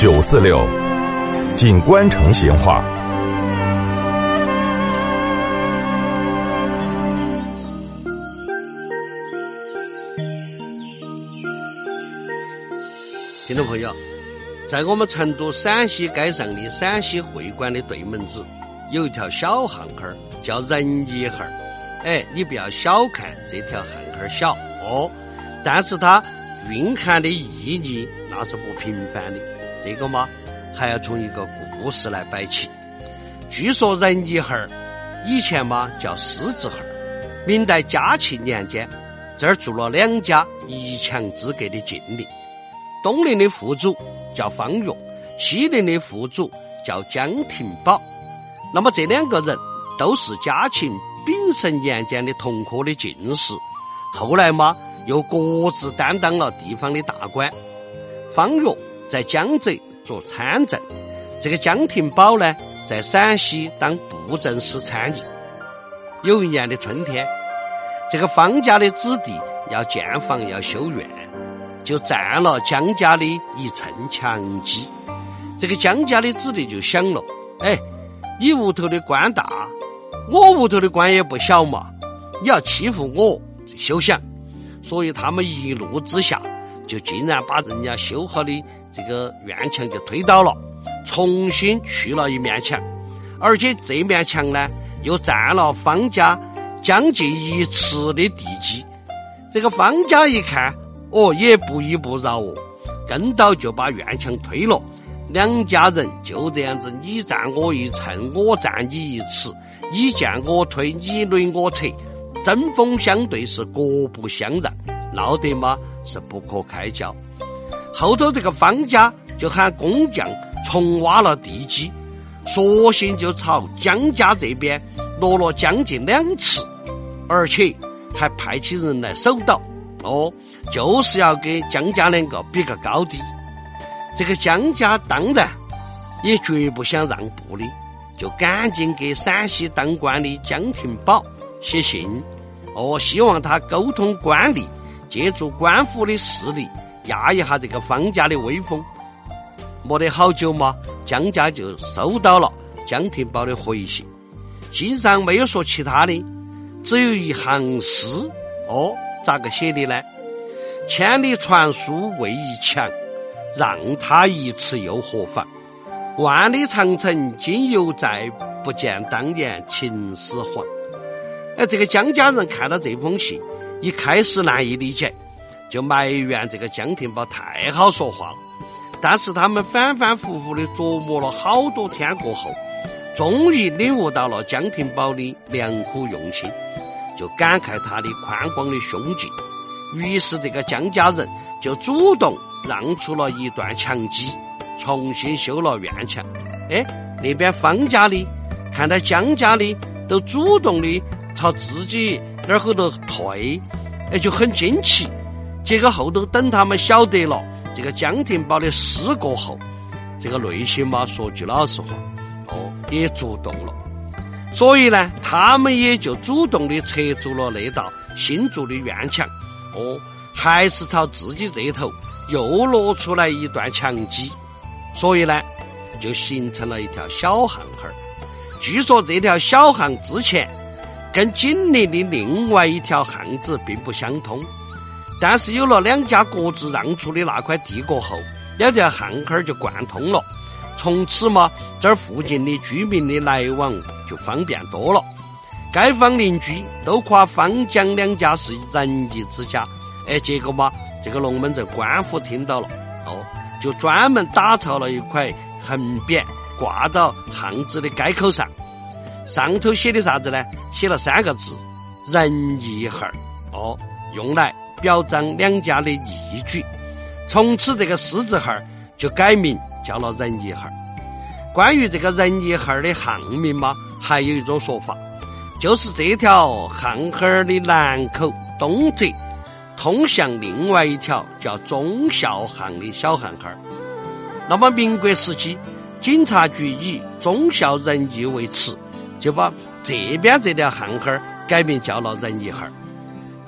九四六，锦官城闲话。听众朋友，在我们成都陕西街上的陕西会馆的对门子，有一条小巷巷儿，叫仁义巷儿。哎，你不要小看这条巷巷儿小哦，但是它蕴含的意义那是不平凡的。这个嘛，还要从一个故事来摆起。据说仁义巷儿以前嘛叫狮子巷儿，明代嘉庆年间，这儿住了两家一墙之隔的禁令。东陵的户主叫方岳，西陵的户主叫江廷宝。那么这两个人都是嘉庆丙辰年间的同科的进士，后来嘛又各自担当了地方的大官。方岳在江浙做参政，这个江廷宝呢在陕西当布政使参议。有一年的春天，这个方家的子弟要建房要修院。就占了江家的一寸墙基，这个江家的子弟就想了：哎，你屋头的官大，我屋头的官也不小嘛，你要欺负我，休想！所以他们一怒之下，就竟然把人家修好的这个院墙就推倒了，重新砌了一面墙，而且这面墙呢，又占了方家将近一尺的地基。这个方家一看。哦，也不依不饶哦，跟到就把院墙推了。两家人就这样子，你占我一寸，我占你一尺，你见我推，你抡我扯，针锋相对是各不相让，闹得嘛是不可开交。后头这个方家就喊工匠重挖了地基，索性就朝江家这边落了将近两尺，而且还派起人来守岛。哦，就是要给江家两个比个高低。这个江家当然也绝不想让步的，就赶紧给陕西当官的江廷宝写信，哦，希望他沟通官吏，借助官府的势力压一下这个方家的威风。没得好久嘛，江家就收到了江廷宝的回信，信上没有说其他的，只有一行诗，哦。咋个写的呢？千里传书为一墙，让他一尺又何妨？万里长城今犹在，不见当年秦始皇。哎，这个江家人看到这封信，一开始难以理解，就埋怨这个江廷宝太好说话了。但是他们反反复复的琢磨了好多天过后，终于领悟到了江廷宝的良苦用心。就感慨他的宽广的胸襟，于是这个江家人就主动让出了一段墙基，重新修了院墙。哎，那边方家的看到江家的都主动的朝自己那儿后头退，哎，就很惊奇。结果后头等他们晓得了这个江廷宝的事过后，这个内心嘛，说句老实话，哦，也主动了。所以呢，他们也就主动的撤除了那道新筑的院墙，哦，还是朝自己这头又落出来一段墙基，所以呢，就形成了一条小巷巷儿。据说这条小巷之前跟紧邻的另外一条巷子并不相通，但是有了两家各自让出的那块地过后，两条巷口就贯通了。从此嘛，这儿附近的居民的来往就方便多了。街坊邻居都夸方江两家是仁义之家。哎，结果嘛，这个龙门阵官府听到了，哦，就专门打造了一块横匾挂到巷子的街口上，上头写的啥子呢？写了三个字“仁义巷”，哦，用来表彰两家的义举。从此，这个狮子号就改名。叫了仁义号。关于这个仁义号的巷名嘛，还有一种说法，就是这条巷巷的南口东侧通向另外一条叫忠孝巷的小巷巷。那么民国时期，警察局以忠孝仁义为词，就把这边这条巷巷改名叫了仁义号儿。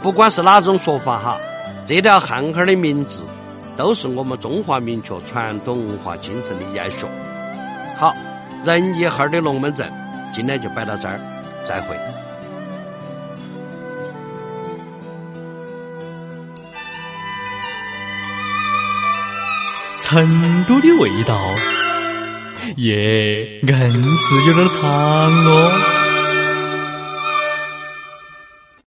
不管是哪种说法哈，这条巷巷儿的名字都是我们中华民族传统文化精神的延续。好，仁义号的龙门阵今天就摆到这儿，再会。成都的味道，耶，硬是有点长哦。